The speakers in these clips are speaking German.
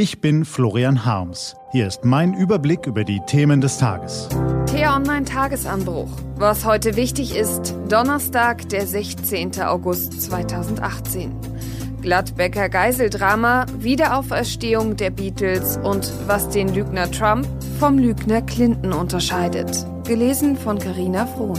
Ich bin Florian Harms. Hier ist mein Überblick über die Themen des Tages. T-Online Tagesanbruch. Was heute wichtig ist, Donnerstag, der 16. August 2018. Gladbecker Geiseldrama, Wiederauferstehung der Beatles und was den Lügner Trump vom Lügner Clinton unterscheidet. Gelesen von Carina Frohn.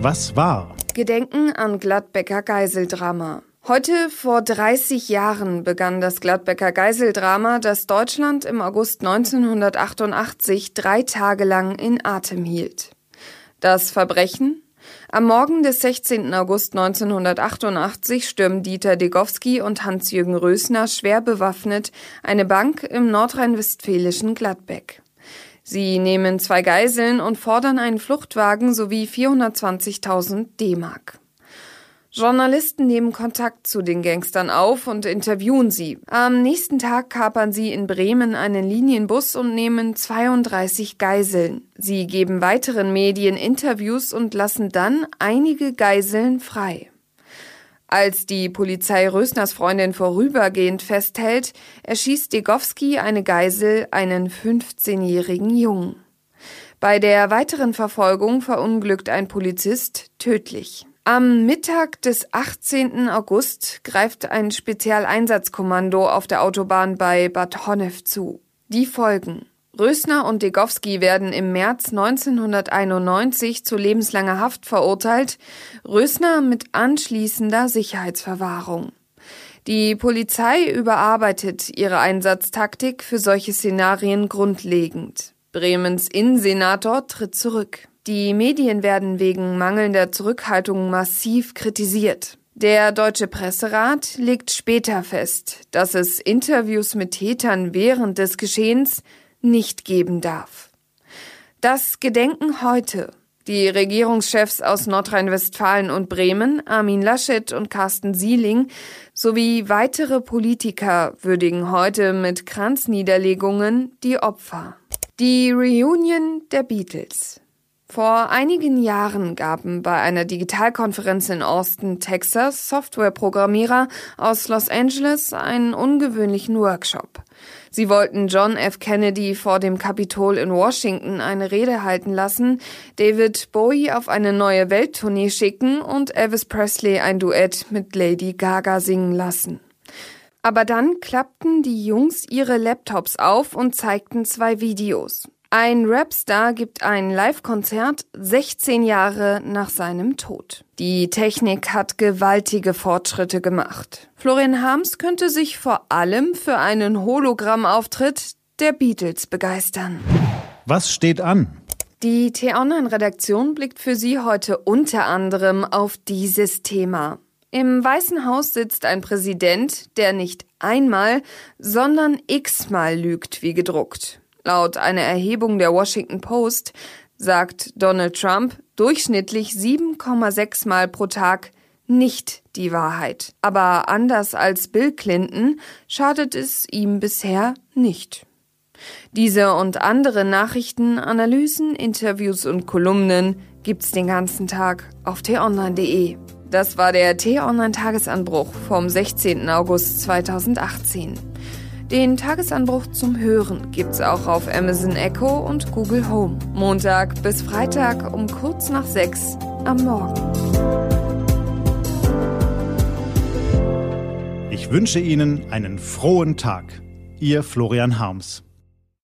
Was war? Gedenken an Gladbecker Geiseldrama. Heute vor 30 Jahren begann das Gladbecker Geiseldrama, das Deutschland im August 1988 drei Tage lang in Atem hielt. Das Verbrechen? Am Morgen des 16. August 1988 stürmen Dieter Degowski und Hans-Jürgen Rösner schwer bewaffnet eine Bank im nordrhein-westfälischen Gladbeck. Sie nehmen zwei Geiseln und fordern einen Fluchtwagen sowie 420.000 D-Mark. Journalisten nehmen Kontakt zu den Gangstern auf und interviewen sie. Am nächsten Tag kapern sie in Bremen einen Linienbus und nehmen 32 Geiseln. Sie geben weiteren Medien Interviews und lassen dann einige Geiseln frei. Als die Polizei Rösners Freundin vorübergehend festhält, erschießt Degowski eine Geisel, einen 15-jährigen Jungen. Bei der weiteren Verfolgung verunglückt ein Polizist tödlich. Am Mittag des 18. August greift ein Spezialeinsatzkommando auf der Autobahn bei Bad Honnef zu. Die folgen Rösner und Degowski werden im März 1991 zu lebenslanger Haft verurteilt, Rösner mit anschließender Sicherheitsverwahrung. Die Polizei überarbeitet ihre Einsatztaktik für solche Szenarien grundlegend. Bremens Innensenator tritt zurück. Die Medien werden wegen mangelnder Zurückhaltung massiv kritisiert. Der Deutsche Presserat legt später fest, dass es Interviews mit Tätern während des Geschehens nicht geben darf. Das Gedenken heute. Die Regierungschefs aus Nordrhein-Westfalen und Bremen, Armin Laschet und Carsten Sieling, sowie weitere Politiker würdigen heute mit Kranzniederlegungen die Opfer. Die Reunion der Beatles. Vor einigen Jahren gaben bei einer Digitalkonferenz in Austin, Texas, Softwareprogrammierer aus Los Angeles einen ungewöhnlichen Workshop. Sie wollten John F. Kennedy vor dem Kapitol in Washington eine Rede halten lassen, David Bowie auf eine neue Welttournee schicken und Elvis Presley ein Duett mit Lady Gaga singen lassen. Aber dann klappten die Jungs ihre Laptops auf und zeigten zwei Videos. Ein Rapstar gibt ein Live-Konzert 16 Jahre nach seinem Tod. Die Technik hat gewaltige Fortschritte gemacht. Florian Harms könnte sich vor allem für einen Hologrammauftritt der Beatles begeistern. Was steht an? Die T-Online-Redaktion blickt für Sie heute unter anderem auf dieses Thema. Im Weißen Haus sitzt ein Präsident, der nicht einmal, sondern x-mal lügt wie gedruckt. Laut einer Erhebung der Washington Post sagt Donald Trump durchschnittlich 7,6 Mal pro Tag nicht die Wahrheit. Aber anders als Bill Clinton schadet es ihm bisher nicht. Diese und andere Nachrichten, Analysen, Interviews und Kolumnen gibt's den ganzen Tag auf t-online.de. Das war der T-Online Tagesanbruch vom 16. August 2018. Den Tagesanbruch zum Hören gibt's auch auf Amazon Echo und Google Home. Montag bis Freitag um kurz nach sechs am Morgen. Ich wünsche Ihnen einen frohen Tag. Ihr Florian Harms.